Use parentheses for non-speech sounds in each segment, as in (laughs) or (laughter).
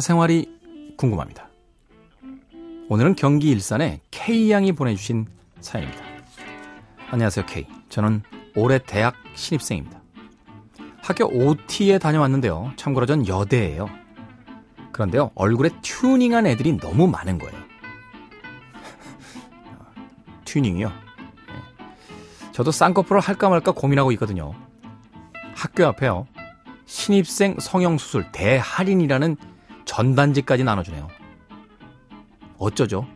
생활이 궁금합니다. 오늘은 경기 일산의 K양이 보내주신 사연입니다. 안녕하세요, K. 저는 올해 대학 신입생입니다. 학교 OT에 다녀왔는데요. 참고로 전 여대예요. 그런데요, 얼굴에 튜닝한 애들이 너무 많은 거예요. (laughs) 튜닝이요? 네. 저도 쌍꺼풀을 할까 말까 고민하고 있거든요. 학교 앞에요. 신입생 성형수술 대할인이라는 전단지까지 나눠주네요. 어쩌죠?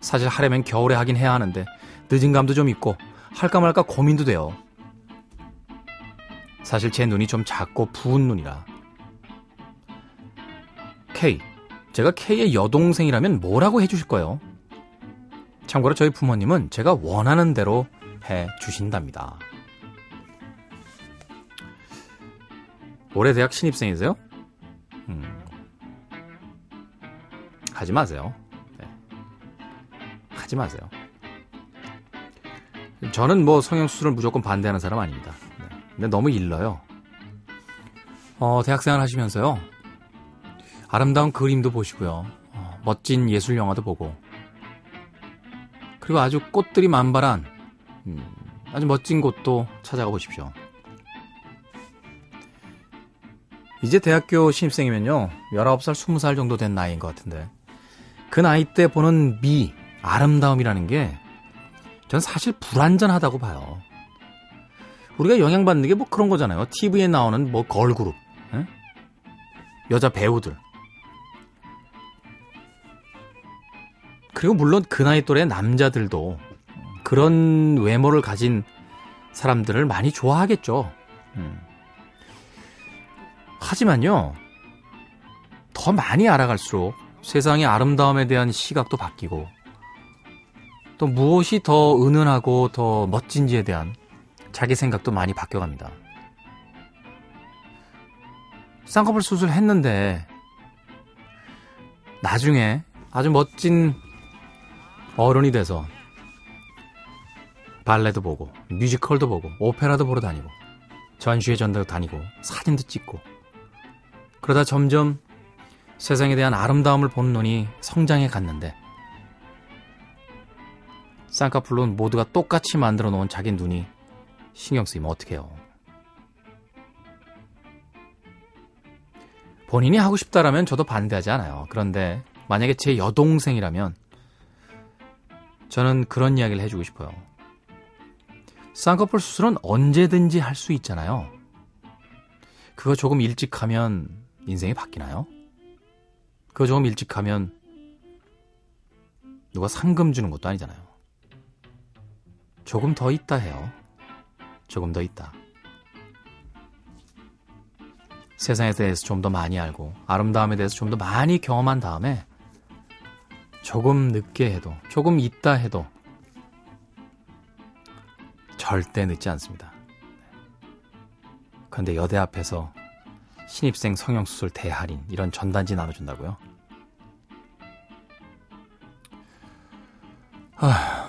사실 하려면 겨울에 하긴 해야 하는데 늦은 감도 좀 있고 할까 말까 고민도 돼요. 사실 제 눈이 좀 작고 부은 눈이라. K. 제가 K의 여동생이라면 뭐라고 해주실 거예요? 참고로 저희 부모님은 제가 원하는 대로 해 주신답니다. 올해 대학 신입생이세요? 음. 하지 마세요. 네. 하지 마세요. 저는 뭐 성형수술을 무조건 반대하는 사람 아닙니다. 네. 근데 너무 일러요. 어, 대학생활 하시면서요. 아름다운 그림도 보시고요. 어, 멋진 예술 영화도 보고. 그리고 아주 꽃들이 만발한 음, 아주 멋진 곳도 찾아가 보십시오. 이제 대학교 신입생이면요. 19살, 20살 정도 된 나이인 것 같은데. 그 나이 때 보는 미, 아름다움이라는 게 전 사실 불완전하다고 봐요. 우리가 영향받는 게 뭐 그런 거잖아요. TV에 나오는 뭐 걸그룹, 에? 여자 배우들. 그리고 물론 그 나이 또래 남자들도 그런 외모를 가진 사람들을 많이 좋아하겠죠. 음. 하지만요, 더 많이 알아갈수록 세상의 아름다움에 대한 시각도 바뀌고, 또 무엇이 더 은은하고 더 멋진지에 대한 자기 생각도 많이 바뀌어갑니다. 쌍꺼풀 수술했는데, 나중에 아주 멋진 어른이 돼서 발레도 보고, 뮤지컬도 보고, 오페라도 보러 다니고, 전시회 전도 다니고, 사진도 찍고, 그러다 점점 세상에 대한 아름다움을 보는 눈이 성장해 갔는데 쌍꺼풀로는 모두가 똑같이 만들어 놓은 자기 눈이 신경 쓰이면 어떡해요. 본인이 하고 싶다라면 저도 반대하지 않아요. 그런데 만약에 제 여동생이라면 저는 그런 이야기를 해주고 싶어요. 쌍꺼풀 수술은 언제든지 할 수 있잖아요. 그거 조금 일찍 하면 인생이 바뀌나요? 그거 조금 일찍 하면 누가 상금 주는 것도 아니잖아요. 조금 더 있다 해요. 조금 더 있다. 세상에 대해서 좀 더 많이 알고 아름다움에 대해서 좀 더 많이 경험한 다음에 조금 늦게 해도 조금 있다 해도 절대 늦지 않습니다. 그런데 여대 앞에서 신입생 성형수술 대할인 이런 전단지 나눠준다고요? 아,